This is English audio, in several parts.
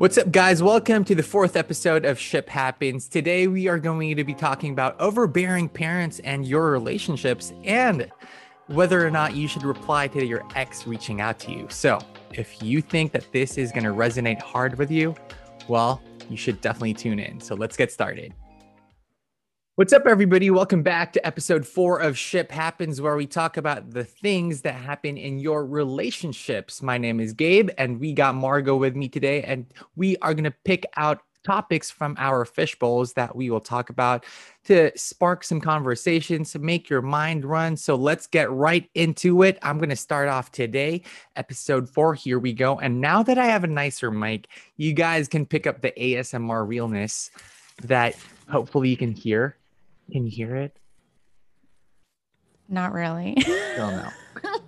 What's up, guys? Welcome to the fourth episode of Ship Happens. Today, we are going to be talking about overbearing parents and your relationships and whether or not you should reply to your ex reaching out to you. So, if you think that this is going to resonate hard with you, well, you should definitely tune in. So, let's get started. What's up, everybody? Welcome back to episode four of Ship Happens, where we talk about the things that happen in your relationships. My name is Gabe, and we got Margot with me today, and we are going to pick out topics from our fish bowls that we will talk about to spark some conversations, to make your mind run. So let's get right into it. I'm going to start off today, episode four. Here we go. And now that I have a nicer mic, you guys can pick up the ASMR realness that hopefully you can hear can you hear it? Not really. Still no.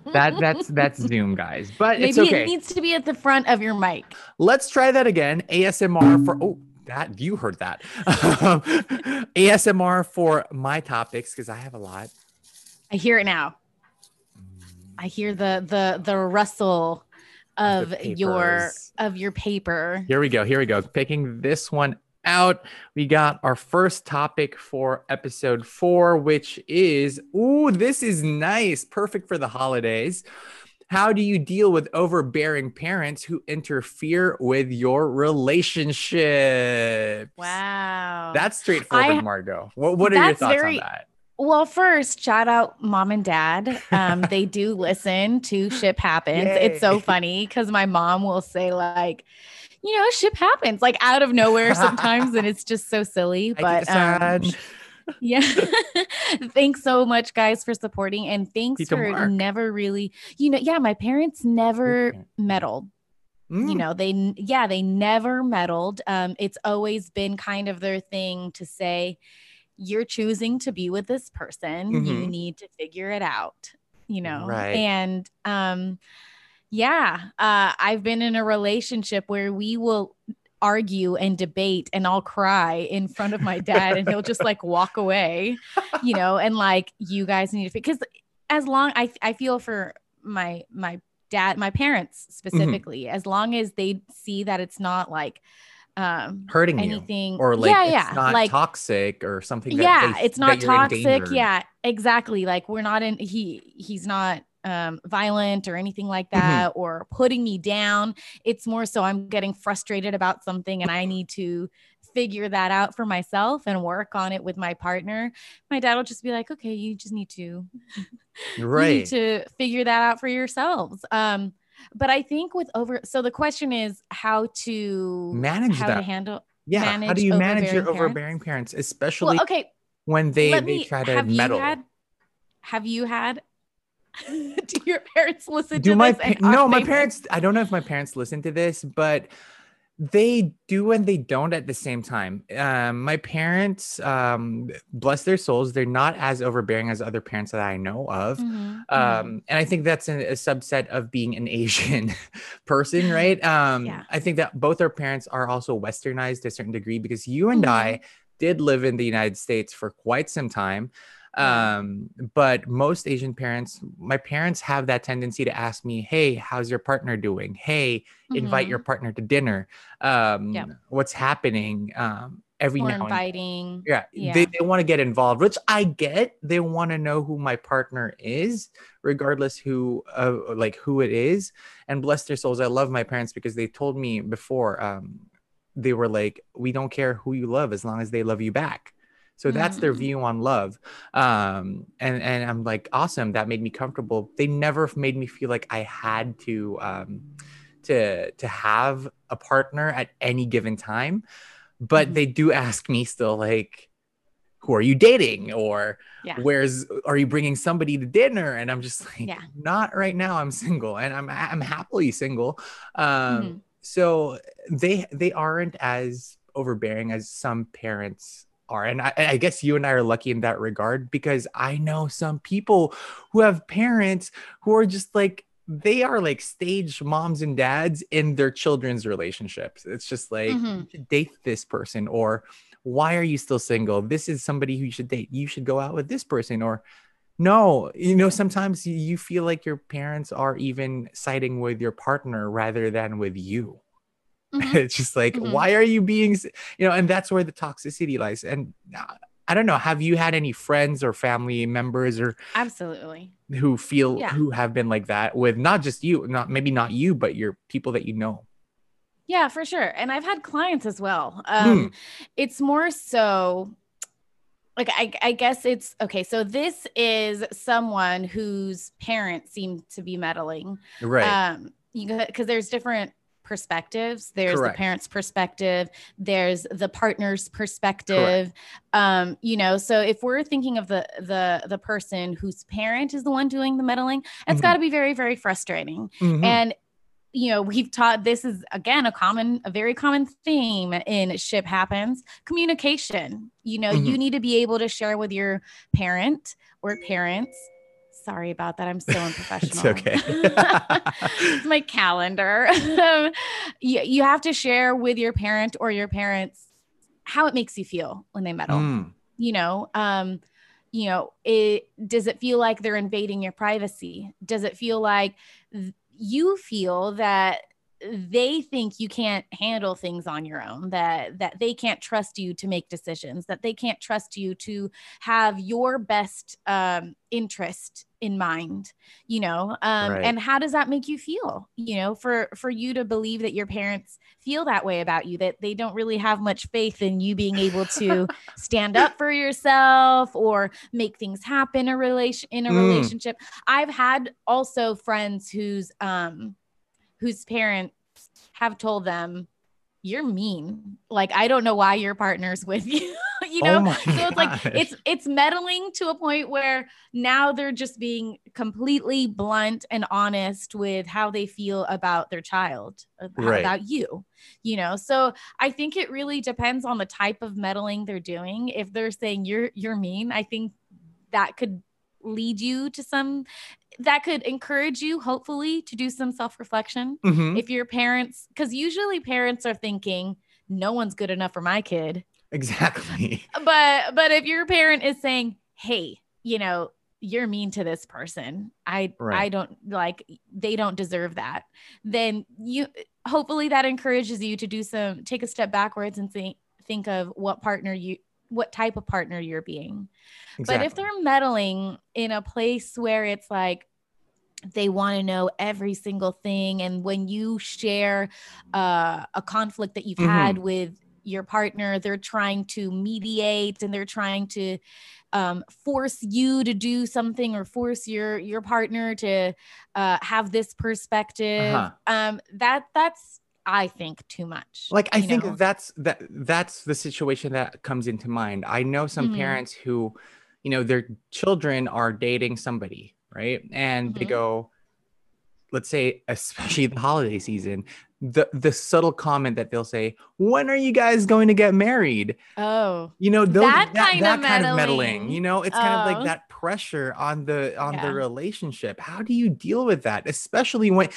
that that's that's Zoom, guys. But Maybe it's okay. it needs to be at the front of your mic. Let's try that again. ASMR for oh that you heard that. Um, ASMR for my topics because I have a lot. I hear it now. I hear the the the rustle of your of your paper. Here we go. Here we go. Picking this one out. We got our first topic for episode four, which is ooh, this is nice. Perfect for the holidays. How do you deal with overbearing parents who interfere with your relationship? Wow. That's straightforward, I- Margot. What, what are your thoughts very- on that? well, first, shout out mom and dad. Um, they do listen to Ship Happens. It's so funny because my mom will say, like, you know, ship happens like out of nowhere sometimes, and it's just so silly. But um, Yeah. thanks so much, guys, for supporting. And thanks Tito for Mark. never really, you know, yeah, my parents never meddled. You Mm, know, they, yeah, they never meddled. Um, it's always been kind of their thing to say, you're choosing to be with this person. You Mhm. need to figure it out, you know? Right. And, um, yeah, uh, I've been in a relationship where we will argue and debate and I'll cry in front of my dad and he'll just like walk away, you know, and like you guys need to because as long I I feel for my my dad, my parents specifically, as long as they see that it's not like um hurting anything Or like yeah, it's yeah, not like toxic or something. that yeah, they- it's not toxic. Yeah, exactly. Like we're not in he he's not um violent or anything like Mm-hmm. that or putting me down. It's more so I'm getting frustrated about something and I need to figure that out for myself and work on it with my partner. My dad will just be like, "Okay, you just need to you need to figure that out for yourselves." Um but I think with over so the question is how to Manage how that. to handle Yeah. How do you manage your overbearing parents, especially well okay when they, they me try to have meddle? you had have you had do your parents listen do to my this pa- no my parents i don't know if my parents listen to this but they do and they don't at the same time um my parents um bless their souls they're not as overbearing as other parents that i know of Mhm, mhm. um and i think that's a, a subset of being an asian person right um Yeah. i think that both our parents are also westernized to a certain degree because you and Mhm. i did live in the united states for quite some time. Um but most asian parents my parents have that tendency to ask me hey how's your partner doing? Hey invite Mhm. your partner to dinner. Um Yep. what's happening um every More now and inviting. Yeah, Yeah. they, they want to get involved which i get. They want to know who my partner is regardless who uh, like who it is. And bless their souls i love my parents because they told me before um they were like we don't care who you love as long as they love you back so that's their Mm. view on love um and and i'm like awesome that made me comfortable they never made me feel like i had to um to to have a partner at any given time but Mhm. they do ask me still like who are you dating or Yeah. where's are you bringing somebody to dinner and i'm just like Yeah. not right now i'm single and i'm i'm happily single um Mhm. so they they aren't as overbearing as some parents are and I, I guess you and i are lucky in that regard because i know some people who have parents who are just like they are like stage moms and dads in their children's relationships. It's just like Mhm. you should date this person or why are you still single? This is somebody who you should date. You should go out with this person or no you know sometimes you feel like your parents are even siding with your partner rather than with you Mm-hmm. it's just like, mm-hmm. why are you being, you know, and that's where the toxicity lies. And uh, I don't know, have you had any friends or family members or absolutely who feel yeah. who have been like that with not just you, not maybe not you, but your people that you know? Yeah, for sure. And I've had clients as well. Um, hmm. It's more so like I, I guess it's okay. So this is someone whose parents seem to be meddling, right? Um, you because there's different perspectives. There's Correct. the parents' perspective. There's the partner's perspective. Correct. Um, you know, so if we're thinking of the the the person whose parent is the one doing the meddling, it's mm-hmm. got to be very very frustrating. Mm-hmm. And you know, we've taught this is again a common, a very common theme in ship happens communication. You know, mm-hmm. you need to be able to share with your parent or parents. Sorry about that. I'm so unprofessional. it's okay. it's my calendar. you, you have to share with your parent or your parents how it makes you feel when they meddle. Mm. You know, um, you know, it does it feel like they're invading your privacy? Does it feel like th- you feel that they think you can't handle things on your own that that they can't trust you to make decisions that they can't trust you to have your best um, interest in mind you know um, right. and how does that make you feel you know for for you to believe that your parents feel that way about you that they don't really have much faith in you being able to stand up for yourself or make things happen a relation in a mm. relationship i've had also friends whose um whose parents have told them you're mean. Like I don't know why your partner's with you. you oh know? Oh so it's like it's it's meddling to a point where now they're just being completely blunt and honest with how they feel about their child, right. about you. You know, so I think it really depends on the type of meddling they're doing. If they're saying you're you're mean, I think that could lead you to some that could encourage you hopefully to do some self-reflection mm-hmm. if your parents because usually parents are thinking no one's good enough for my kid exactly but but if your parent is saying hey you know you're mean to this person i right. i don't like they don't deserve that then you hopefully that encourages you to do some take a step backwards and think think of what partner you what type of partner you're being. Exactly. But if they're meddling in a place where it's like they want to know every single thing, and when you share uh, a conflict that you've mm-hmm. had with your partner, they're trying to mediate and they're trying to um, force you to do something or force your your partner to uh, have this perspective. Uh-huh. Um, that that's I think too much. Like I think know? that's that that's the situation that comes into mind. I know some mm-hmm. parents who, you know, their children are dating somebody, right? And mm-hmm. they go, let's say, especially the holiday season, the the subtle comment that they'll say, "When are you guys going to get married?" Oh, you know that, that, kind, that of kind of meddling. You know, it's oh. kind of like oh. that pressure on the on yeah. the relationship. How do you deal with that, especially when?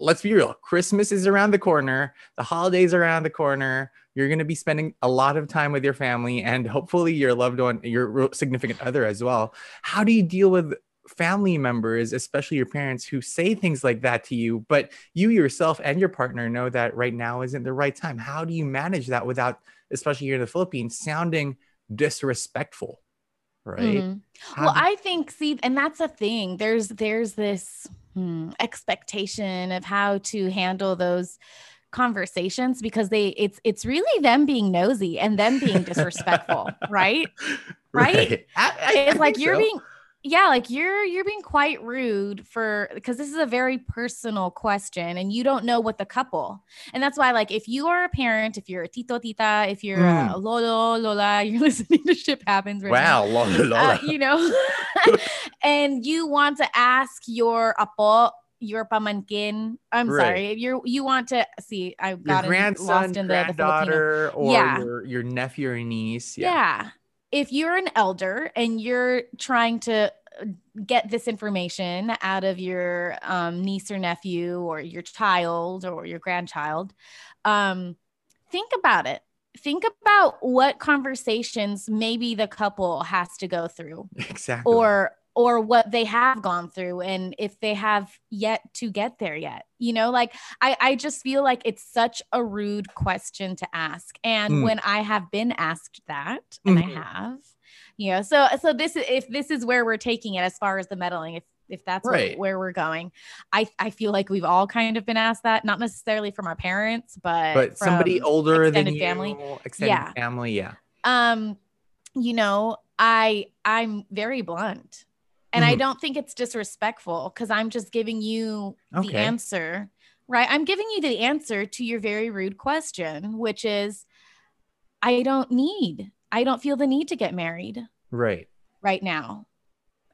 Let's be real. Christmas is around the corner. The holidays are around the corner. You're going to be spending a lot of time with your family and hopefully your loved one, your significant other as well. How do you deal with family members, especially your parents, who say things like that to you, but you yourself and your partner know that right now isn't the right time. How do you manage that without, especially here in the Philippines, sounding disrespectful? Right. Mm-hmm. Well, do- I think, see, and that's a thing. There's there's this hmm, expectation of how to handle those conversations because they it's it's really them being nosy and them being disrespectful right right, right. I, I, it's like you're so. being yeah like you're you're being quite rude for because this is a very personal question and you don't know what the couple and that's why like if you are a parent if you're a tito tita if you're mm. a lolo lola you're listening to ship happens right wow now, lola, lola. Uh, you know and you want to ask your apo your pamankin. I'm right. sorry. If you're you want to see, I've got your grandson, lost in the, granddaughter, the or yeah. your, your nephew or niece. Yeah. yeah if you're an elder and you're trying to uh, get this information out of your um, niece or nephew or your child or your grandchild, um, think about it. Think about what conversations maybe the couple has to go through. Exactly. Or or what they have gone through and if they have yet to get there yet you know like i i just feel like it's such a rude question to ask and Mm. when i have been asked that and Mhm. i have you know so so this is if this is where we're taking it as far as the meddling if if that's what- Right. where we're going i i feel like we've all kind of been asked that not necessarily from our parents but but somebody older than you, family. extended Yeah. family, yeah. um you know i i'm very blunt and i Mhm. don't think it's disrespectful because i'm just giving you the answer right i'm giving you the answer to your very rude question which is i don't need i don't feel the need to get married Right. right now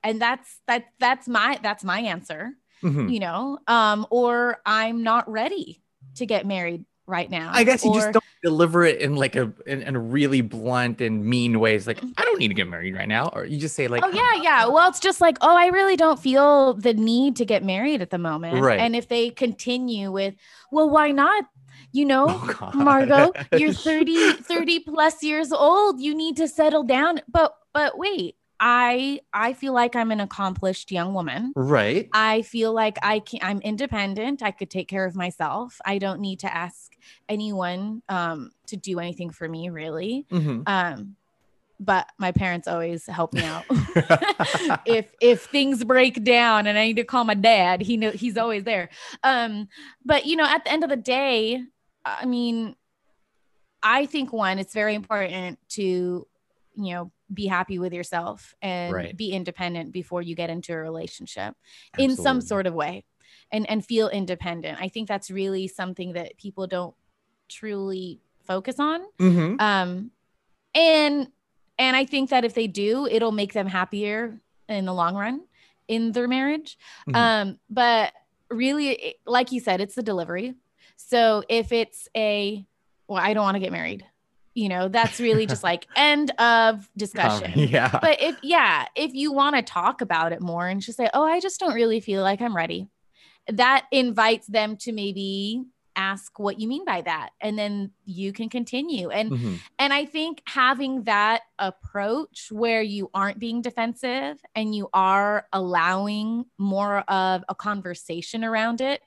and that's that that's my that's my answer Mhm. you know um or i'm not ready to get married right now I guess you or, just don't deliver it in like a in, in a really blunt and mean ways. Like mm. I don't need to get married right now, or you just say like, oh yeah ah. yeah well it's just like oh i really don't feel the need to get married at the moment Right. and if they continue with well why not you know Oh, margot you're 30 30 plus years old you need to settle down but but wait i i feel like i'm an accomplished young woman right. I feel like I can I'm independent. I could take care of myself. I don't need to ask anyone um to do anything for me really. Mhm. Um but my parents always help me out. if if things break down and I need to call my dad, he know he's always there. Um but you know at the end of the day, I mean I think one it's very important to you know be happy with yourself and Right. be independent before you get into a relationship in some sort of way and and feel independent. I think that's really something that people don't truly focus on. Mhm. Um and and I think that if they do, it'll make them happier in the long run in their marriage. Mhm. Um but really like you said it's the delivery. So if it's a well I don't want to get married. You know, that's really just like end of discussion yeah. but if yeah if you want to talk about it more and just say oh i just don't really feel like i'm ready that invites them to maybe ask what you mean by that and then you can continue and Mhm. and i think having that approach where you aren't being defensive and you are allowing more of a conversation around it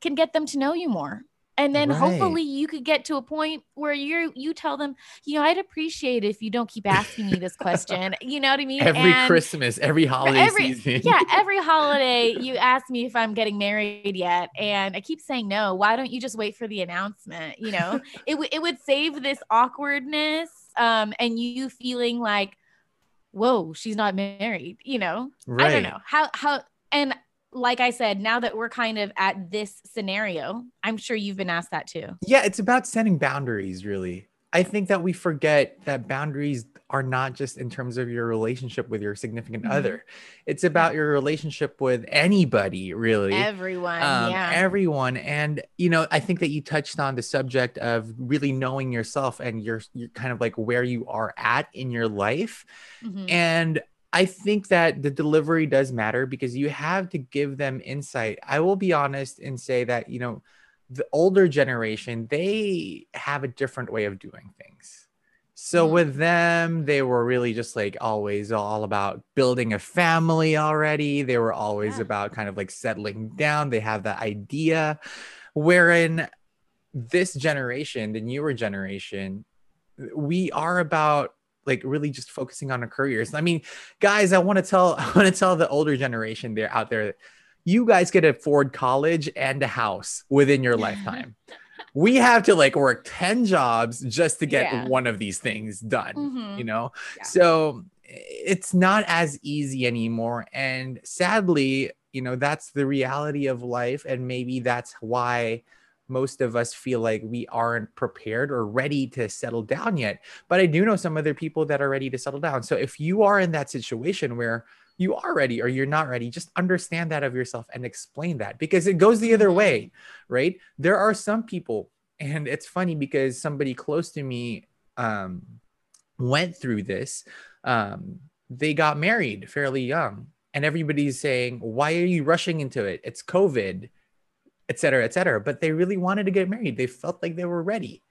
can get them to know you more and then Right. hopefully you could get to a point where you you tell them you know i'd appreciate it if you don't keep asking me this question you know what i mean Every And- Christmas, every holiday every- season. yeah, every holiday you ask me if I'm getting married yet, and I keep saying no. Why don't you just wait for the announcement? You know, it would it would save this awkwardness, um, and you feeling like, whoa, she's not married. You know, right. I don't know how how and like I said, now that we're kind of at this scenario, I'm sure you've been asked that too. Yeah, it's about setting boundaries, really. I think that we forget that boundaries are not just in terms of your relationship with your significant Mhm. other. It's about your relationship with anybody, really. Everyone, um, yeah, everyone and you know i think that you touched on the subject of really knowing yourself and your you're kind of like where you are at in your life Mhm. and i think that the delivery does matter because you have to give them insight. I will be honest and say that you know the older generation they have a different way of doing things. So Mm. with them they were really just like always all about building a family already. They were always Yeah. about kind of like settling down. They have that idea. Wherein this generation the newer generation we are about like really just focusing on our careers i mean guys i want to tell i want to tell the older generation there out there that you guys could afford college and a house within your lifetime we have to like work 10 jobs just to get Yeah. one of these things done Mhm. you know Yeah. so it's not as easy anymore and sadly you know that's the reality of life and maybe that's why most of us feel like we aren't prepared or ready to settle down yet but i do know some other people that are ready to settle down. So if you are in that situation where you are ready or you're not ready just understand that of yourself and explain that because it goes the other Mhm. way right? There are some people and it's funny because somebody close to me um went through this um they got married fairly young and everybody's saying why are you rushing into it? It's covid et cetera et cetera but they really wanted to get married they felt like they were ready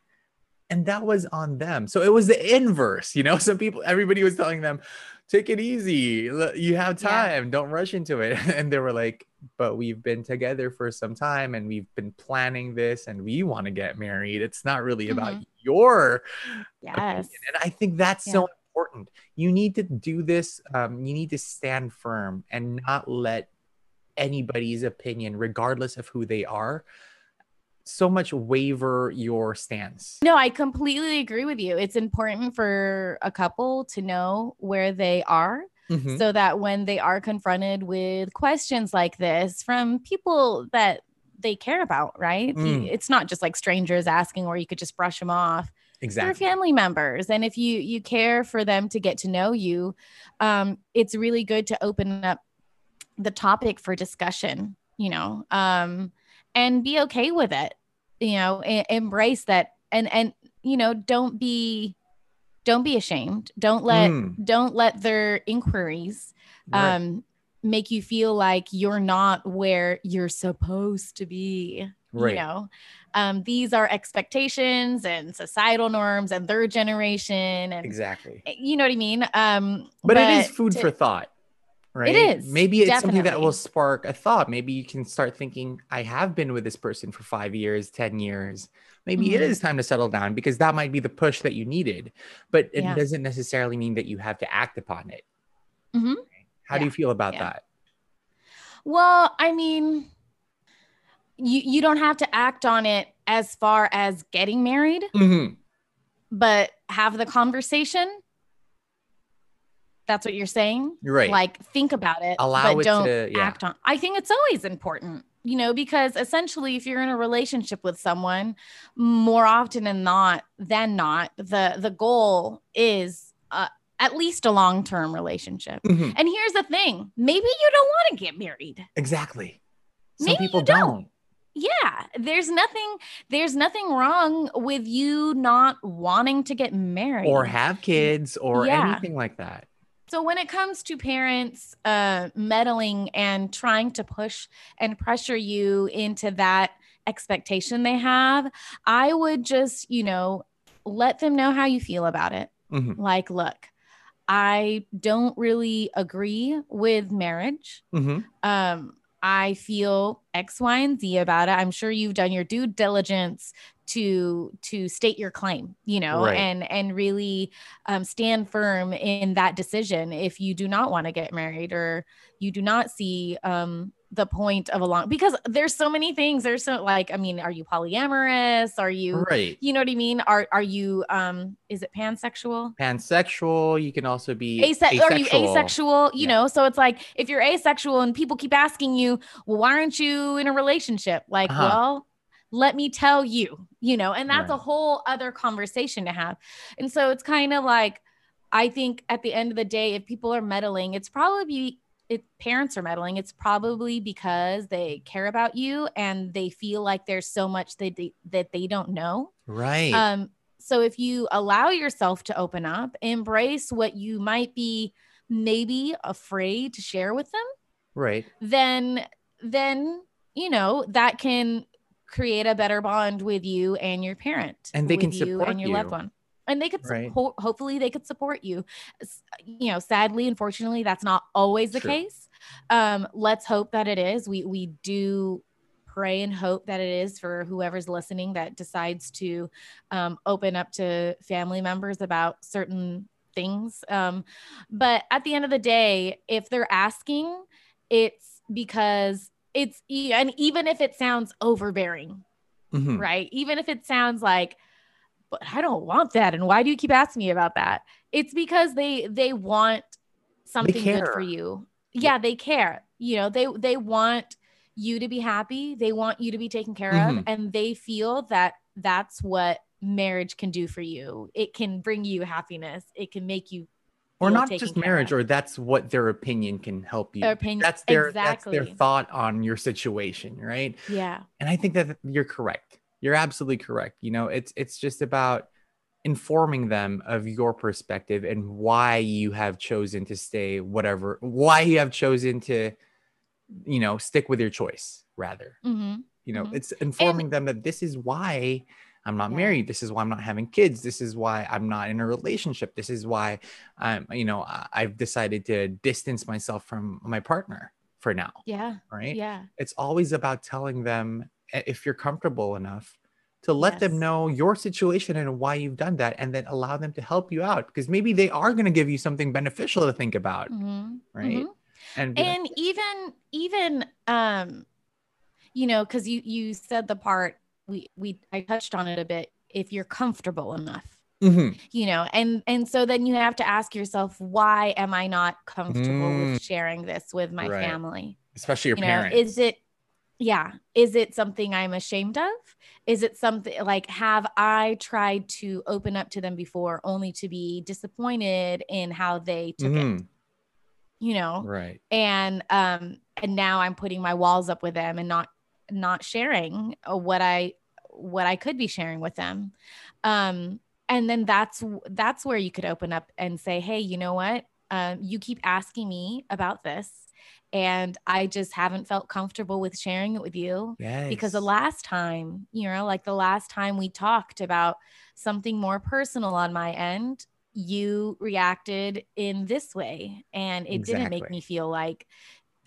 and that was on them so it was the inverse you know some people everybody was telling them take it easy. You have Yeah. time. Don't rush into it. And they were like, but we've been together for some time and we've been planning this and we want to get married. It's not really about your Yes. opinion. And I think that's so important. You need to do this. Um, you need to stand firm and not let anybody's opinion, regardless of who they are, so much waver your stance. No, I completely agree with you. It's important for a couple to know where they are Mhm. so that when they are confronted with questions like this from people that they care about, right? Mm. It's not just like strangers asking or you could just brush them off. Exactly. They're family members. And if you you care for them to get to know you, um, it's really good to open up the topic for discussion, you know, um, and be okay with it, you know, e- embrace that and and you know, don't be don't be ashamed. Don't let Mm. don't let their inquiries Right. um make you feel like you're not where you're supposed to be Right. you know um these are expectations and societal norms and third generation and exactly. you know what i mean um But, it is food to- for thought. Right. is, Maybe it's something that will spark a thought. Maybe you can start thinking, I have been with this person for five years, 10 years. Maybe it Mhm. is time to settle down because that might be the push that you needed. But it Yeah. doesn't necessarily mean that you have to act upon it. Mhm. How do you feel about Yeah. that? well i mean you you don't have to act on it as far as getting married Mhm. but have the conversation that's what you're saying You're right. like think about it Allow but it don't to- yeah. act on i think it's always important you know because essentially if you're in a relationship with someone more often than not than not the the goal is uh, at least a long-term relationship Mhm. and here's the thing maybe you don't want to get married Exactly. Some Maybe you people don't. don't. yeah there's nothing there's nothing wrong with you not wanting to get married Or have kids or Yeah. anything like that. So when it comes to parents uh, meddling and trying to push and pressure you into that expectation they have, I would just, you know, let them know how you feel about it. Mhm. Like, look, I don't really agree with marriage. Mhm. Um, I feel X, Y, and Z about it. I'm sure you've done your due diligence to to state your claim, you know, Right. and and really um, stand firm in that decision. If you do not want to get married or you do not see um, the point of a long, because there's so many things. There's so like, I mean, are you polyamorous? Are you, Right. you know what I mean? Are are you um, is it pansexual? Pansexual. You can also be Ase- are you asexual you Yeah. know so it's like if you're asexual and people keep asking you well why aren't you in a relationship like Uh-huh. well let me tell you you know and that's a whole other conversation to have and so it's kind of like i think at the end of the day if people are meddling it's probably if parents are meddling it's probably because they care about you and they feel like there's so much that they, that they don't know Right. um, so if you allow yourself to open up, embrace what you might be maybe afraid to share with them, right. then then you know that can create a better bond with you and your parent And they can with you support and your loved one. And they could Right. support hopefully they could support you. You know sadly unfortunately that's not always the True. case. Um let's hope that it is. We we do pray and hope that it is for whoever's listening that decides to um, open up to family members about certain things. Um but at the end of the day if they're asking it's because it's and even if it sounds overbearing Mhm. right? Even if it sounds like, but I don't want that. And why do you keep asking me about that? It's because they they want something good for you. Yeah, they care. You know, they they want you to be happy. They want you to be taken care Mhm. of, and they feel that that's what marriage can do for you. It can bring you happiness. It can make you Or not just marriage, or that's what their opinion can help you. Their opinion- That's their that's their thought on your situation, right? yeah. And I think that you're correct. You're absolutely correct. You know, it's it's just about informing them of your perspective and why you have chosen to stay whatever why you have chosen to you know stick with your choice rather hmm you know Mhm. it's informing them that this is why I'm not Yeah. married. This is why I'm not having kids. This is why I'm not in a relationship. This is why I'm, you know, I've decided to distance myself from my partner for now. Yeah. Right. Yeah. It's always about telling them if you're comfortable enough to let them know your situation and why you've done that, and then allow them to help you out because maybe they are going to give you something beneficial to think about. Mhm. Right. Mhm. And, be like, and even even um you know because you you said the part we we i touched on it a bit if you're comfortable enough "Mhm, you know and and so then you have to ask yourself why am i not comfortable Mm. with sharing this with my Right. family especially your you know parents. is it yeah is it something i'm ashamed of is it something like have i tried to open up to them before only to be disappointed in how they took it Mhm, you know Right. and um and now i'm putting my walls up with them and not not sharing uh, what i what i could be sharing with them um and then that's that's where you could open up and say hey you know what um you keep asking me about this and i just haven't felt comfortable with sharing it with you Yes. because the last time, you know, like the last time we talked about something more personal on my end, you reacted in this way. And it didn't make me feel like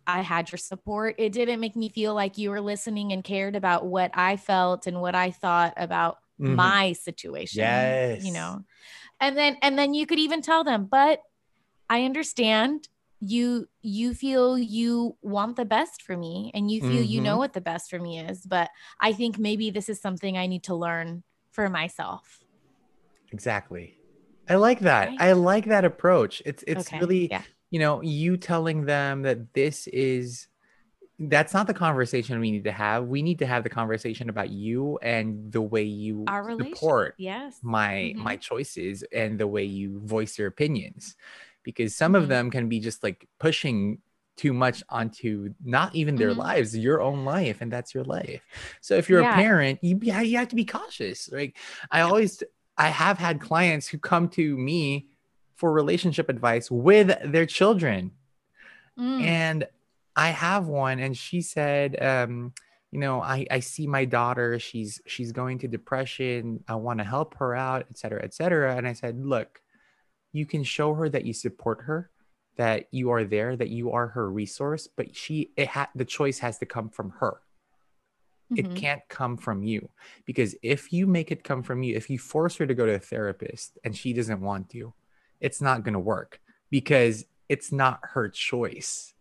I had your support. It didn't make me feel like you were listening and cared about what I felt and what I thought about Mhm. my situation. Yes. You know, and then, and then you could even tell them, but I understand you you feel you want the best for me and you feel you know Mhm. what the best for me is but i think maybe this is something i need to learn for myself Exactly. I like that. Right? I like that approach. It's it's Okay, really yeah. You know you telling them that this is that's not the conversation we need to have. We need to have the conversation about you and the way you our support yes my Mhm. my choices and the way you voice your opinions because some of Mhm. them can be just like pushing too much onto not even their Mhm. lives your own life and that's your life so if you're Yeah. a parent you, yeah, you have to be cautious like i always i have had clients who come to me for relationship advice with their children Mm, and I have one, and she said, um, you know, I, I see my daughter, she's she's going to depression. I want to help her out, et cetera, et cetera. And I said, look, you can show her that you support her, that you are there, that you are her resource, but she it ha- the choice has to come from her. It mhm. can't come from you. Because if you make it come from you, if you force her to go to a therapist and she doesn't want to, it's not going to work because it's not her choice.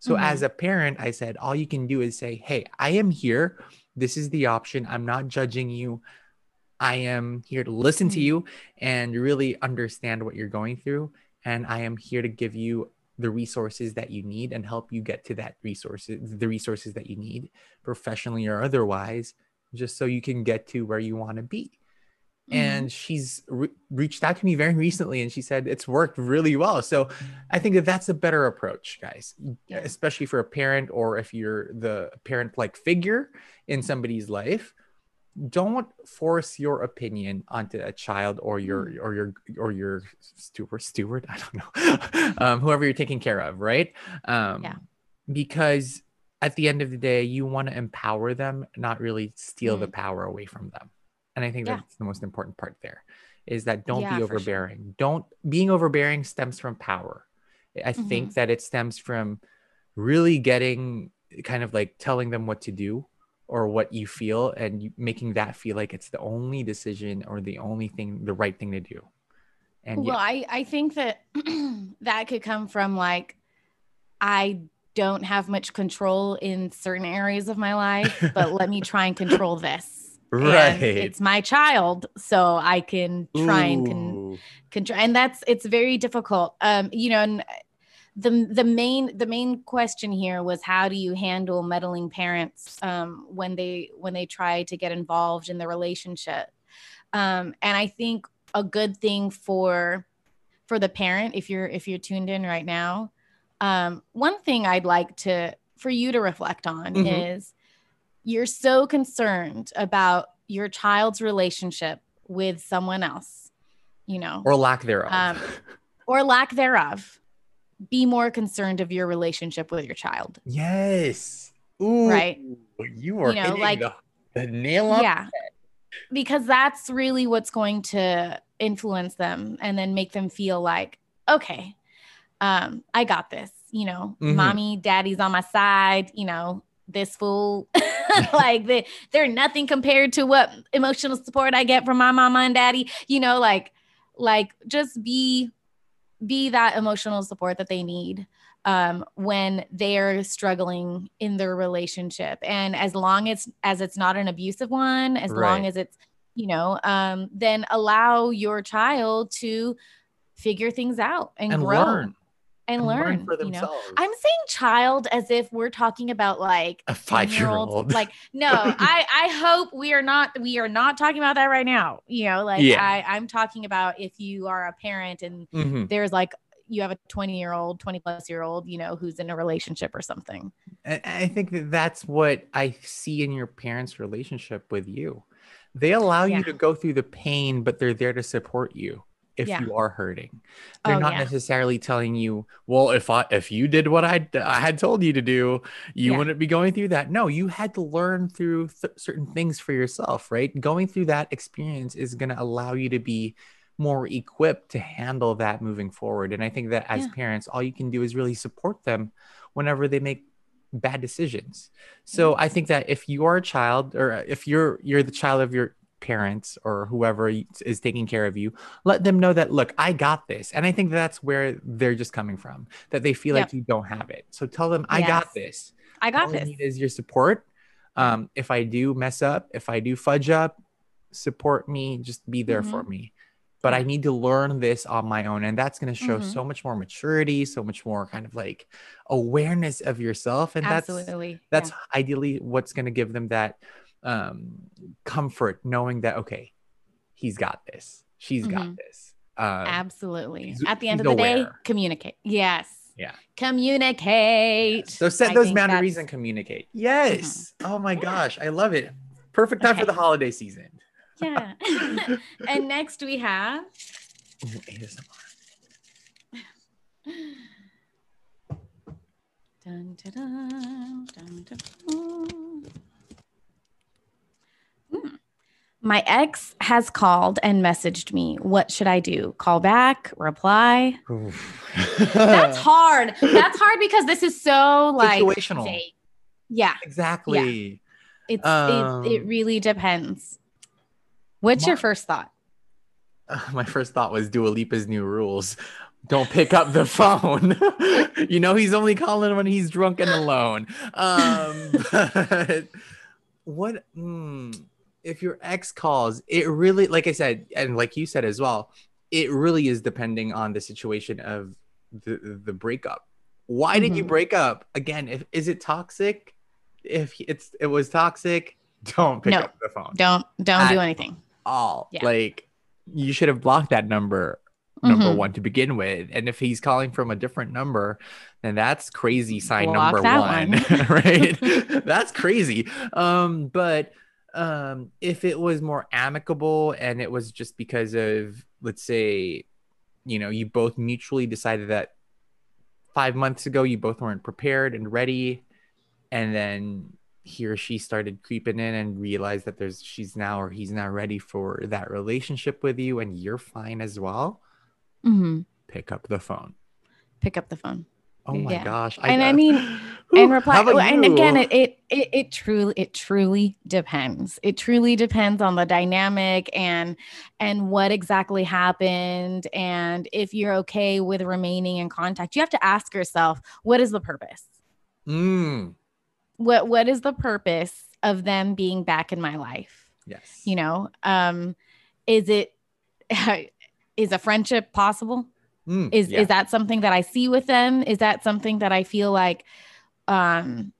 So, Mhm. as a parent, I said, all you can do is say, Hey, I am here. This is the option. I'm not judging you. I am here to listen to Mhm. you and really understand what you're going through. And I am here to give you the resources that you need and help you get to that resources, the resources that you need, professionally or otherwise, just so you can get to where you want to be. And she's re- reached out to me very recently and she said it's worked really well so i think that that's a better approach guys Yeah. especially for a parent or if you're the parent like figure in somebody's life don't force your opinion onto a child or your Mm. or your or your steward steward i don't know um, whoever you're taking care of right um Yeah. because at the end of the day you want to empower them not really steal the Mm. power away from them and i think Yeah. that's the most important part there is that don't Yeah, be for sure. overbearing don't being overbearing stems from power i Mm-hmm. think that it stems from really getting kind of like telling them what to do or what you feel and you, making that feel like it's the only decision or the only thing the right thing to do and well yeah i i think that that could come from like i don't have much control in certain areas of my life but let me try and control this right it's my child so i can try and con- Ooh. control and that's it's very difficult um you know and the the main the main question here was how do you handle meddling parents um when they when they try to get involved in the relationship um and i think a good thing for for the parent if you're if you're tuned in right now um one thing i'd like to for you to reflect on Mhm. is you're so concerned about your child's relationship with someone else you know. Or lack thereof. Um, or lack thereof. Be more concerned of your relationship with your child. Yes. Ooh, right. you are know, hitting like- the, the nail on yeah. because that's really what's going to influence them and then make them feel like, okay, um, I got this, you know, Mhm. mommy, daddy's on my side, you know, this fool. like they, they're nothing compared to what emotional support I get from my mama and daddy, you know, like, like just be, be that emotional support that they need um, when they're struggling in their relationship. And as long as as it's not an abusive one, as long as it's, you know, um, then allow your child to figure things out and, and grow learn and, learn. for you know. I'm saying child as if we're talking about like a five-year-old. Like, no, I I hope we are not we are not talking about that right now. You know, like Yeah. I I'm talking about if you are a parent and Mhm. there's like you have a 20 year old 20 plus year old you know who's in a relationship or something And I think that that's what I see in your parents' relationship with you. They allow Yeah. you to go through the pain, but they're there to support you if Yeah. you are hurting. They're Oh, not yeah. necessarily telling you, "Well, if I if you did what I I had told you to do, you Yeah. wouldn't be going through that." No, you had to learn through th- certain things for yourself, right? Going through that experience is going to allow you to be more equipped to handle that moving forward. And I think that as parents, all you can do is really support them whenever they make bad decisions. So mm-hmm. I think that if you are a child or if you're you're the child of your parents or whoever is taking care of you, let them know that look, I got this. And I think that's where they're just coming from, that they feel Yep. like you don't have it. So tell them I Yes. got this. i got this. All I need is your support. Um, if I do mess up, if I do fudge up, support me, just be there for me. But I need to learn this on my own. And that's going to show Mhm. so much more maturity, so much more kind of like awareness of yourself. And that's absolutely that's ideally what's going to give them that um, comfort knowing that, okay, he's got this, she's got Mhm. this. Um, absolutely at the end of the day communicate yes Yeah. communicate So set I those boundaries that's- and communicate. Yes. Oh my Yeah. gosh. I love it. Perfect time for the holiday season. yeah and next we have Ooh, ASMR. Dun, dun, dun. Hmm. My ex has called and messaged me. What should I do? Call back? Reply? That's hard. That's hard because this is so like Situational. vague. Yeah, exactly. it's Um, it, it really depends. What's your first thought? My first thought was Dua Lipa's new rules. Don't pick up the phone. you know he's only calling when he's drunk and alone. Um, but what mm, if your ex calls? It really, like I said, and like you said as well, it really is depending on the situation of the the breakup. Why did you Mhm. break up? Again, if is it toxic? If it's it was toxic, don't pick No. up the phone Don't don't do anything. all. Yeah. Like you should have blocked that number number Mhm. one to begin with. And if he's calling from a different number, then that's crazy sign Block number one. one. right? that's crazy. Um, but um if it was more amicable and it was just because of let's say, you know, you both mutually decided that five months ago you both weren't prepared and ready, and then he or she started creeping in and realized that there's she's now or he's now ready for that relationship with you and you're fine as well Mm-hmm. pick up the phone Pick up the phone. Oh my Yeah. gosh And I mean, and reply and again it, it it it truly it truly depends. It truly depends on the dynamic and and what exactly happened. And if you're okay with remaining in contact you have to ask yourself what is the purpose? Mm, what what is the purpose of them being back in my life? Yes. You know um is it is a friendship possible Mm, is yeah. is that something that i see with them? Is that something that i feel like um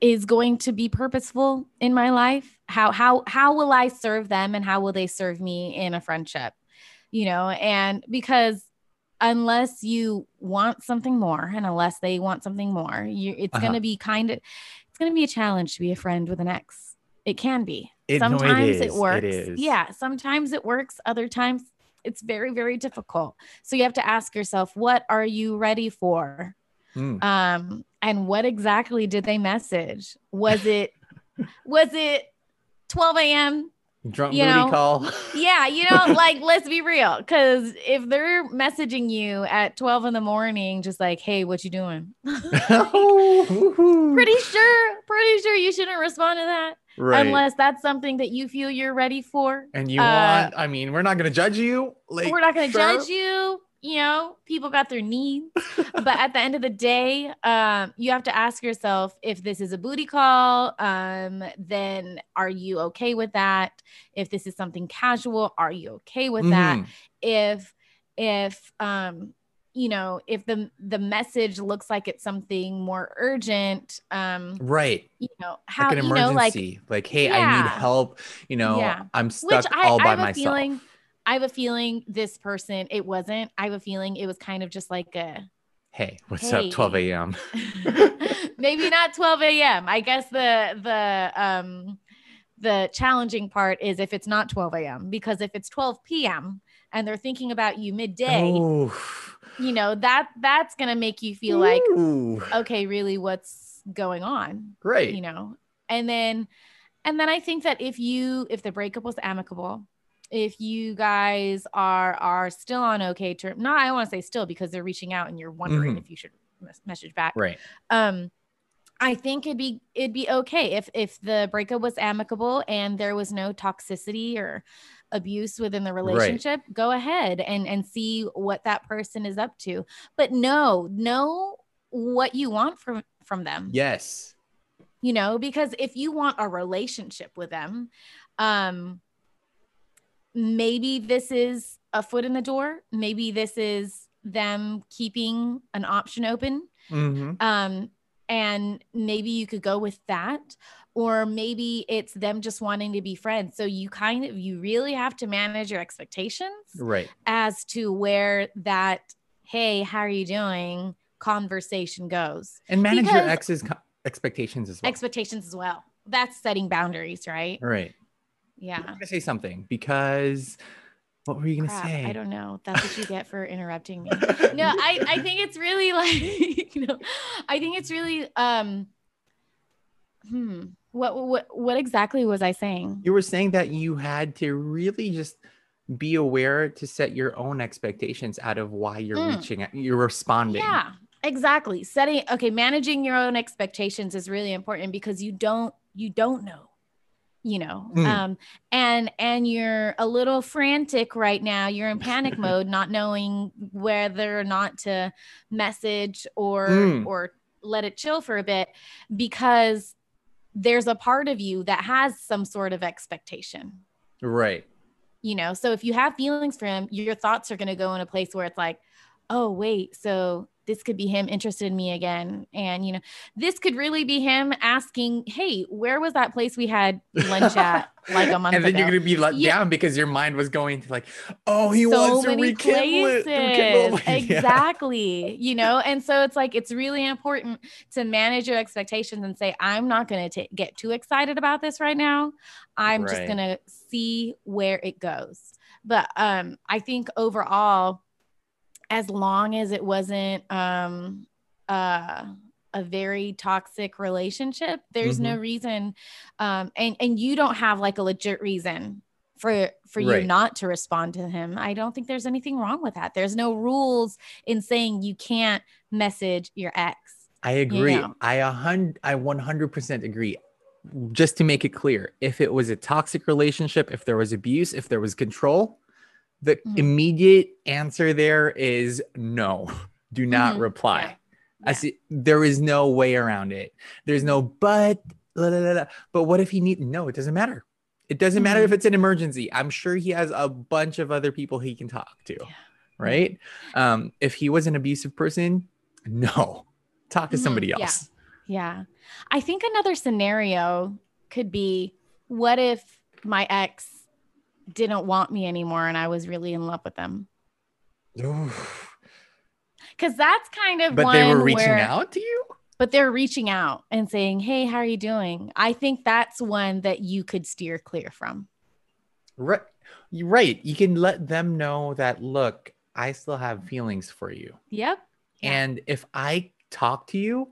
is going to be purposeful in my life? How how how will i serve them and how will they serve me in a friendship? You know and because unless you want something more and unless they want something more you it's Uh-huh. going to be kind of it's going to be a challenge to be a friend with an ex. It can be. It- sometimes is, it it works. is. yeah sometimes it works. Other times it's very very difficult. So you have to ask yourself what are you ready for? Mm, um and what exactly did they message? Was it was it 12 a.m Drunk You booty know, call. Yeah, you know, like let's be real. Cause if they're messaging you at 12 in the morning, just like, hey, what you doing? Oh, pretty sure, pretty sure you shouldn't respond to that right. unless that's something that you feel you're ready for. and you uh, want, I mean, we're not going to judge you. Like, We're not gonna sure. judge you. You know, people got their needs. but at the end of the day, um, you have to ask yourself if this is a booty call, um, then are you okay with that? If this is something casual, are you okay with that? Mhm. if if um you know if the the message looks like it's something more urgent um Right. you know how like an you know like emergency. Like, hey, I need help. You know, Yeah. I'm stuck which I, all I by have a myself. feeling i have a feeling this person it wasn't i have a feeling it was kind of just like a hey, what's Hey. up? 12 a.m. maybe not 12 a.m i guess the the um the challenging part is if it's not 12 a.m because if it's 12 p.m and they're thinking about you midday. You know that that's gonna make you feel like Ooh. okay really what's going on Great. you know and then and then i think that if you if the breakup was amicable if you guys are are still on okay term not i want to say still because they're reaching out and you're wondering Mhm. if you should message back right. um i think it'd be it'd be okay if if the breakup was amicable and there was no toxicity or abuse within the relationship go ahead and and see what that person is up to. But no know what you want from from them. Yes. you know because if you want a relationship with them um maybe this is a foot in the door. Maybe this is them keeping an option open. Hmm um and maybe you could go with that or maybe it's them just wanting to be friends so you kind of you really have to manage your expectations Right. as to where that hey how are you doing conversation goes And manage your ex's co- expectations as well. expectations as well that's setting boundaries right right. yeah I'm gonna say something because what were you gonna Crap, say? I don't know. That's what you get for interrupting me. No, I, I think it's really like, you know, I think it's really um hmm. What what what exactly was I saying? You were saying that you had to really just be aware to set your own expectations out of why you're Mm. reaching out, you're responding. Yeah, exactly. Setting okay, managing your own expectations is really important because you don't you don't know. You know, Mm. um, and and you're a little frantic right now. You're in panic mode, not knowing whether or not to message or Mm. or let it chill for a bit because there's a part of you that has some sort of expectation Right. you know so if you have feelings for him your thoughts are going to go in a place where it's like oh wait so this could be him interested in me again and you know this could really be him asking hey where was that place we had lunch at like a month and then ago you're gonna be let Yeah. down because your mind was going to like, oh, he so wants to rekindle it. rekindle it." Yeah. exactly you know and so it's like it's really important to manage your expectations and say i'm not going to get too excited about this right now i'm just going to see where it goes but um i think overall as long as it wasn't um uh a very toxic relationship there's no Mm-hmm. reason um and and you don't have like a legit reason for for you Right. not to respond to him i don't think there's anything wrong with that there's no rules in saying you can't message your ex I agree. know. I a hundred, I 100% agree. Just to make it clear, if it was a toxic relationship, if there was abuse, if there was control, the Mhm. immediate answer there is no. Do not Mhm. reply. Yeah. I see. There is no way around it. There's no but. la, la, la. But what if he need? No, it doesn't matter. It doesn't matter if Mhm. it's an emergency. I'm sure he has a bunch of other people he can talk to. Right. Um, if he was an abusive person, no, talk to somebody Yeah. else. Yeah. I think another scenario could be what if my ex didn't want me anymore and I was really in love with them? Because that's kind of But they were reaching where- out to you. But they're reaching out and saying, Hey, how are you doing? I think that's one that you could steer clear from. Right. You're right. You can let them know that look, I still have feelings for you. Yep. And if I talk to you,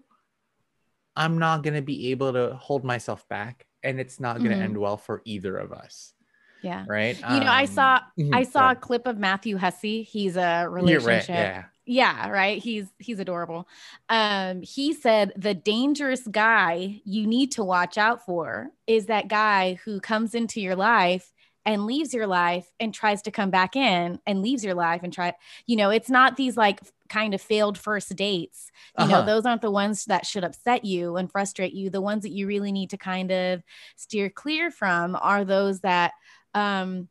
I'm not going to be able to hold myself back and it's not going to Mhm. end well for either of us. Yeah. right You know, I saw mhm, I saw a clip of Matthew Hussey. He's a relationship. right yeah Yeah, right. He's he's adorable. Um, he said the dangerous guy you need to watch out for is that guy who comes into your life and leaves your life and tries to come back in and leaves your life and try you know it's not these like kind of failed first dates you know Uh-huh. those aren't the ones that should upset you and frustrate you the ones that you really need to kind of steer clear from are those that um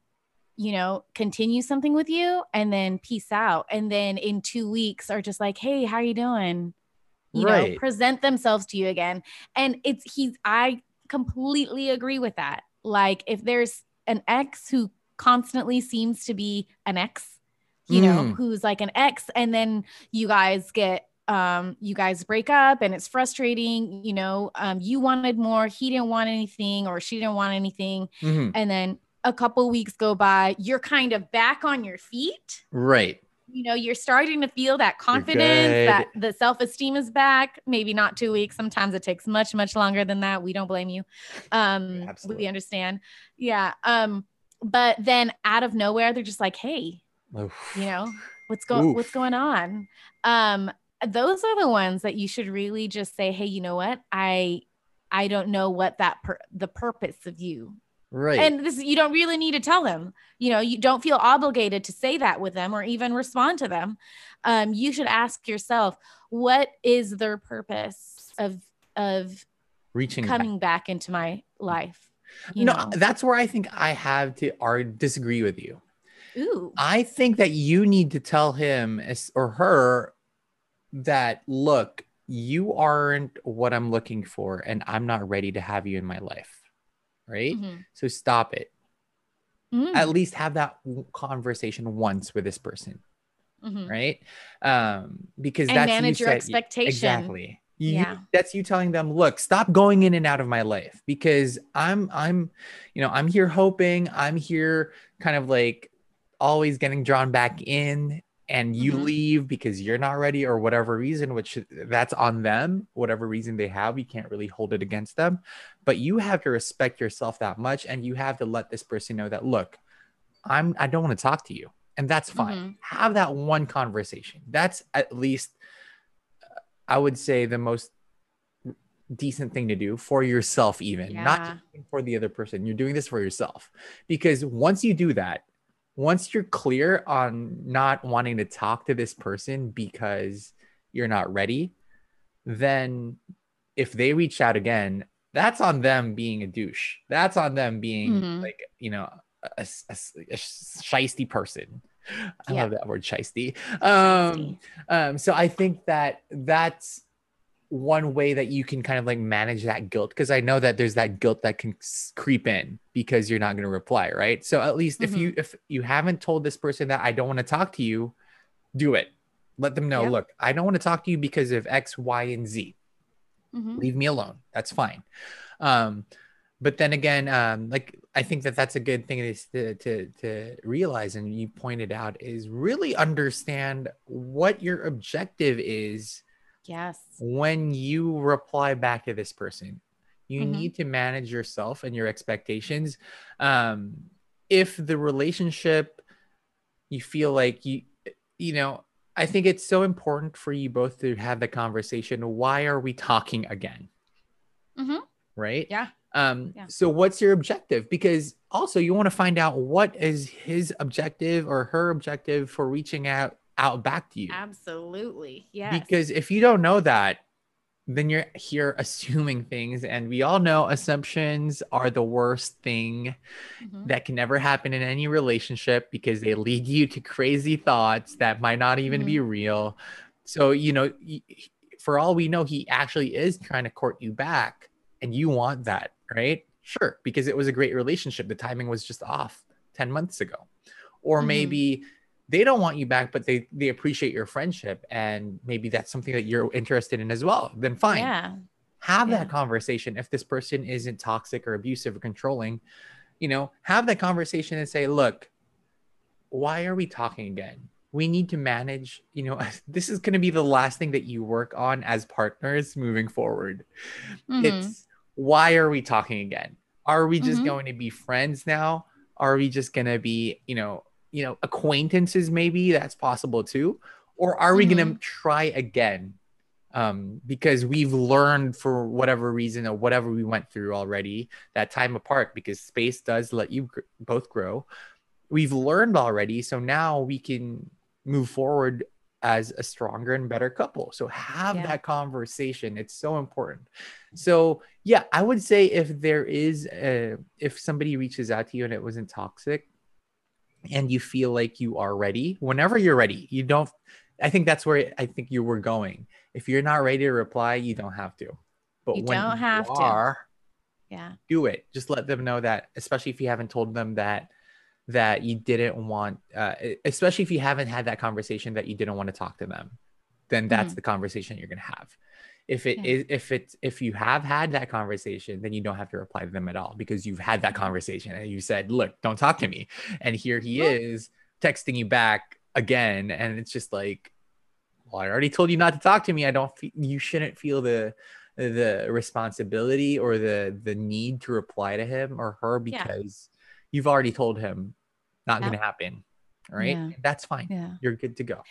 you know, continue something with you and then peace out. And then in two weeks are just like, hey, how are you doing? You Right. know, present themselves to you again. And it's he's I completely agree with that. Like if there's an ex who constantly seems to be an ex, you know, Mm. who's like an ex, and then you guys get um you guys break up and it's frustrating you know um you wanted more he didn't want anything or she didn't want anything Mhm. and then a couple weeks go by you're kind of back on your feet. Right. You know you're starting to feel that confidence that the self-esteem is back. Maybe not two weeks. Sometimes it takes much much longer than that. We don't blame you. Um Absolutely. we understand. Yeah um but then out of nowhere they're just like hey Oof. you know what's going what's going on? Um those are the ones that you should really just say hey you know what? I i don't know what that per- the purpose of you right. And this you don't really need to tell them. You know you don't feel obligated to say that with them or even respond to them. Um, you should ask yourself what is their purpose of of reaching coming back into my life? You no know? that's where i think i have to ar- disagree with you. Ooh. I think that you need to tell him or her that look, you aren't what I'm looking for, and I'm not ready to have you in my life. Right. Mhm. So stop it. Mm, At least have that conversation once with this person. mhm. Right. Um, because and that's manage you your said- expectation Exactly. You- Yeah. that's you telling them, look, stop going in and out of my life because I'm, I'm, you know, I'm here hoping, I'm here kind of like always getting drawn back in and you Mhm. leave because you're not ready or whatever reason, which that's on them, whatever reason they have, you can't really hold it against them. But you have to respect yourself that much and you have to let this person know that, look, I'm, I don't want to talk to you. And that's fine. Mhm. Have that one conversation. That's at least I would say the most decent thing to do for yourself, even not Yeah. just for the other person. You're doing this for yourself because once you do that, once you're clear on not wanting to talk to this person because you're not ready, then if they reach out again, that's on them being a douche. That's on them being Mhm. like, you know, a, a, a, shisty person. I Yeah. love that word, shisty. Um, um, so I think that that's one way that you can kind of like manage that guilt because I know that there's that guilt that can creep in because you're not going to reply, right? So at least if you if you haven't told this person that I don't want to talk to you, do it. Let them know, look, I don't want to talk to you because of X, Y, and Z. Mhm. Leave me alone. That's fine. Um, but then again, um, like I think that that's a good thing is to, to to realize, and you pointed out, is really understand what your objective is yes when you reply back to this person you Mhm. need to manage yourself and your expectations um if the relationship you feel like you you know i think it's so important for you both to have the conversation why are we talking again Mhm. right Yeah. um Yeah. so what's your objective because also you want to find out what is his objective or her objective for reaching out out back to you absolutely Yeah. because if you don't know that, then you're here assuming things. And we all know assumptions are the worst thing Mhm. that can never happen in any relationship because they lead you to crazy thoughts that might not even be real. So, you know, for all we know, he actually is trying to court you back and you want that, right? Sure, because it was a great relationship. The timing was just off 10 months ago. Or Mhm. maybe they don't want you back, but they they appreciate your friendship, and maybe that's something that you're interested in as well. Then fine, yeah have Yeah. that conversation. If this person isn't toxic or abusive or controlling, you know, have that conversation and say, look, why are we talking again? We need to manage, you know, this is going to be the last thing that you work on as partners moving forward. Mhm. It's why are we talking again? Are we just Mhm. going to be friends now? Are we just gonna be, you know, you know, acquaintances? Maybe that's possible too. Or are we Mhm. gonna try again? Um, because we've learned for whatever reason or whatever we went through already that time apart. Because space does let you gr- both grow. We've learned already, so now we can move forward as a stronger and better couple. So have Yeah. that conversation. It's so important. So yeah, I would say if there is a, if somebody reaches out to you and it wasn't toxic and you feel like you are ready, whenever you're ready, you don't I think that's where I think you were going. If you're not ready to reply, you don't have to. But You when don't have you to. are, Yeah. do it. Just let them know that, especially if you haven't told them that that you didn't want, uh, especially if you haven't had that conversation that you didn't want to talk to them, then that's Mhm. the conversation you're gonna have. If it Yeah. is, if it's, if you have had that conversation, then you don't have to reply to them at all because you've had that mm-hmm. conversation and you said, "Look, don't talk to me," and here he is texting you back again, and it's just like, well, I already told you not to talk to me. I don't. Fe- you shouldn't feel the the responsibility or the the need to reply to him or her Yeah. because you've already told him not Yeah. going to happen. All right, Yeah. that's fine. Yeah. You're good to go.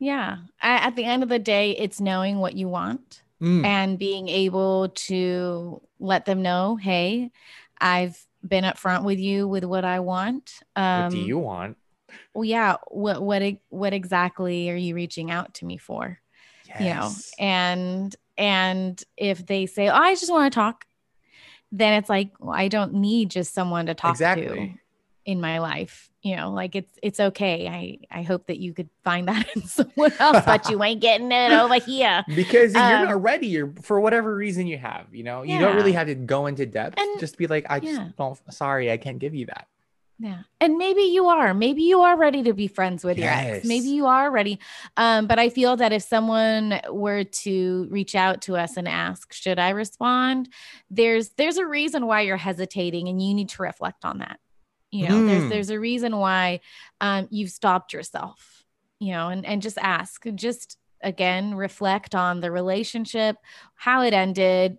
Yeah. At the end of the day, it's knowing what you want Mm, and being able to let them know, hey, I've been upfront with you with what I want. Um, what do you want? Well, yeah. What what what exactly are you reaching out to me for? Yes. You know, and and if they say, oh, I just want to talk, then it's like well, I don't need just someone to talk to exactly. In my life. You know, like it's it's okay. I I hope that you could find that in someone else, but you ain't getting it over here. Because you're Um, not ready, you're for whatever reason you have, you know, you don't really have to go into depth. And- just be like, I just don't. Sorry, I can't give you that. Yeah. And maybe you are. Maybe you are ready to be friends with your ex. Maybe you are ready. Um, but I feel that if someone were to reach out to us and ask, should I respond? There's there's a reason why you're hesitating and you need to reflect on that. You know, there's Mm. there's a reason why um you've stopped yourself, you know, and, and just ask. Just again, reflect on the relationship, how it ended,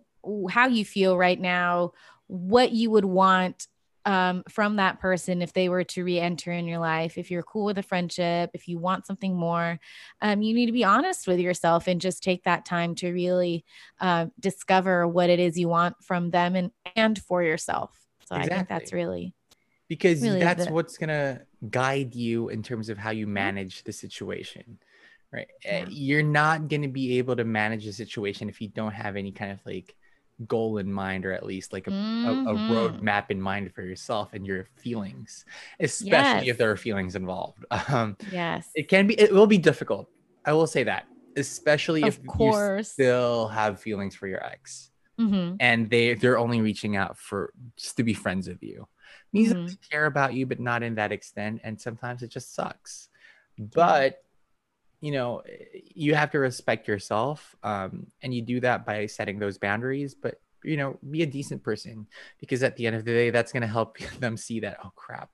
how you feel right now, what you would want um, from that person if they were to re-enter in your life if you're cool with a friendship if you want something more um, you need to be honest with yourself and just take that time to really uh, discover what it is you want from them and and for yourself so i think that's really because really that's the- what's gonna guide you in terms of how you manage the situation right? Uh, Yeah. you're not gonna be able to manage the situation if you don't have any kind of like goal in mind or at least like a, a, a Mhm. roadmap in mind for yourself and your feelings especially Yes. if there are feelings involved. Um yes. it can be it will be difficult i will say that especially of if you still have feelings for your ex Mhm. and they they're only reaching out for just to be friends with you means Mhm. they care about you but not in that extent and sometimes it just sucks but you know you have to respect yourself um, and you do that by setting those boundaries but you know be a decent person because at the end of the day that's going to help them see that oh crap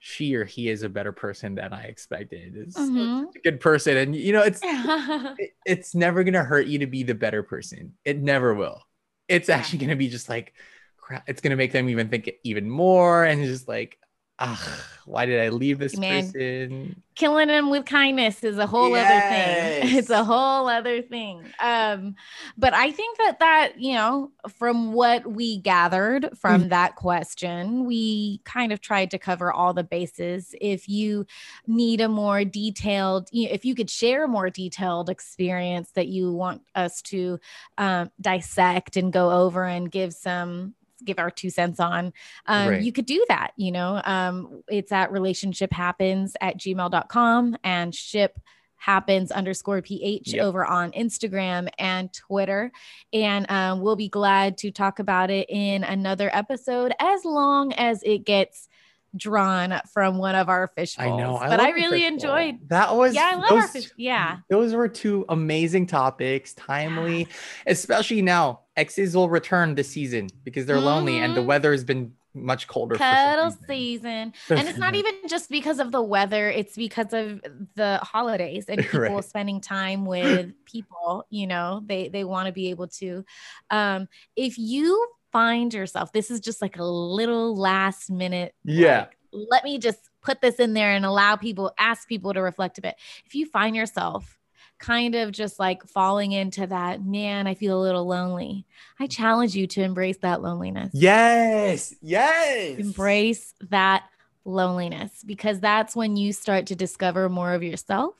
she or he is a better person than i expected it's Mhm. a good person and you know it's it- it's never gonna hurt you to be the better person. It never will. It's actually gonna be just like crap. It's gonna make them even think even more, and just like, ah, why did I leave this Man. person? killing them with kindness is a whole other thing it's a whole other thing um but i think that that you know from what we gathered from Mm. that question we kind of tried to cover all the bases if you need a more detailed you know, if you could share a more detailed experience that you want us to um, dissect and go over and give some give our two cents on um, Right. you could do that you know um, it's at relationship happens at gmail.com and ship happens underscore ph Yep. over on instagram and twitter and um, we'll be glad to talk about it in another episode as long as it gets drawn from one of our fish I know. I but i really enjoyed that. Was yeah i love our fish yeah Those were two amazing topics, timely, especially now. Exes will return this season because they're lonely and the Mhm. weather has been much colder. cuddle season and it's not even just because of the weather it's because of the holidays and people Right. spending time with people you know they they want to be able to um if you find yourself, this is just like a little last minute. Yeah. like, let me just put this in there and allow people, ask people to reflect a bit. If you find yourself kind of just like falling into that, man, I feel a little lonely, I challenge you to embrace that loneliness. Yes. Yes. Embrace that loneliness because that's when you start to discover more of yourself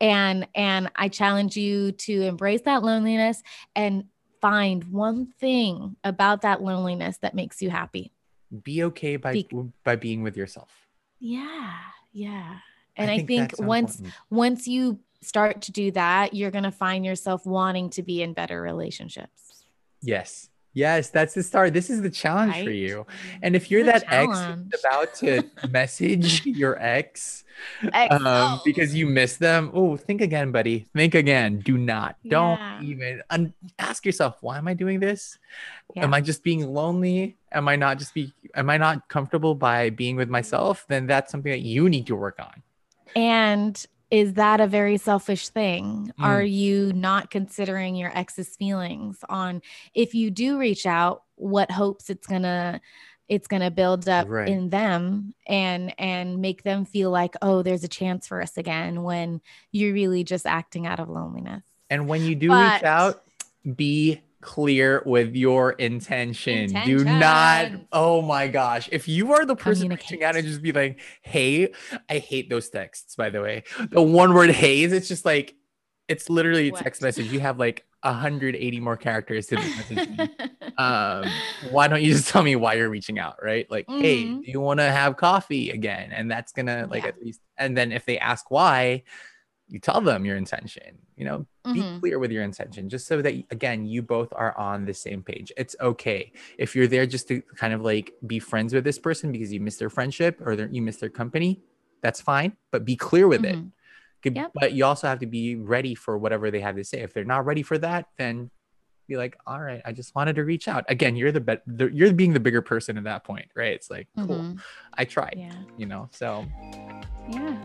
and and i challenge you to embrace that loneliness and find one thing about that loneliness that makes you happy Be okay by Be- by being with yourself. yeah yeah and i, think, that's so once important. once you start to do that you're going to find yourself wanting to be in better relationships Yes. Yes, that's the start. This is the challenge for you. And if you're that a ex who's about to message your ex Ex- um, oh. because you miss them, oh, think again, buddy. Think again. Do not. Don't Yeah. even un- ask yourself, why am I doing this? Yeah. Am I just being lonely? Am I not just be? Am I not comfortable by being with myself? Then that's something that you need to work on. And is that a very selfish thing? Mm. Are you not considering your ex's feelings on if you do reach out, what hopes it's gonna it's gonna build up Right. in them and and make them feel like, oh, there's a chance for us again when you're really just acting out of loneliness. And when you do But- reach out, be clear with your intention. Do not, oh my gosh. If you are the person reaching out and just be like, hey, I hate those texts, by the way. The one word haze, it's just like, it's literally a What? text message. You have like 180 more characters to this message. um, why don't you just tell me why you're reaching out, right? Like, hey, Mhm. do you want to have coffee again? And that's gonna like Yeah. at least, and then if they ask why, you tell them your intention. You know, be Mhm. clear with your intention, just so that again, you both are on the same page. It's okay if you're there just to kind of like be friends with this person because you miss their friendship or their, you miss their company. That's fine, but be clear with it. Mhm. Good- Yep. But you also have to be ready for whatever they have to say. If they're not ready for that, then be like, all right, I just wanted to reach out. Again, you're the, bet the you're being the bigger person at that point, right? It's like, cool, Mhm. I tried, Yeah. you know. So Yeah.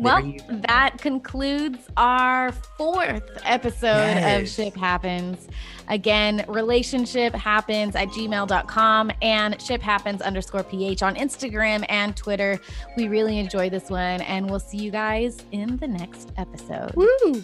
Well, that concludes our fourth episode Yes. of Ship Happens. Again, relationship happens at gmail.com and ship happens underscore ph on Instagram and Twitter. We really enjoy this one, and we'll see you guys in the next episode. woo.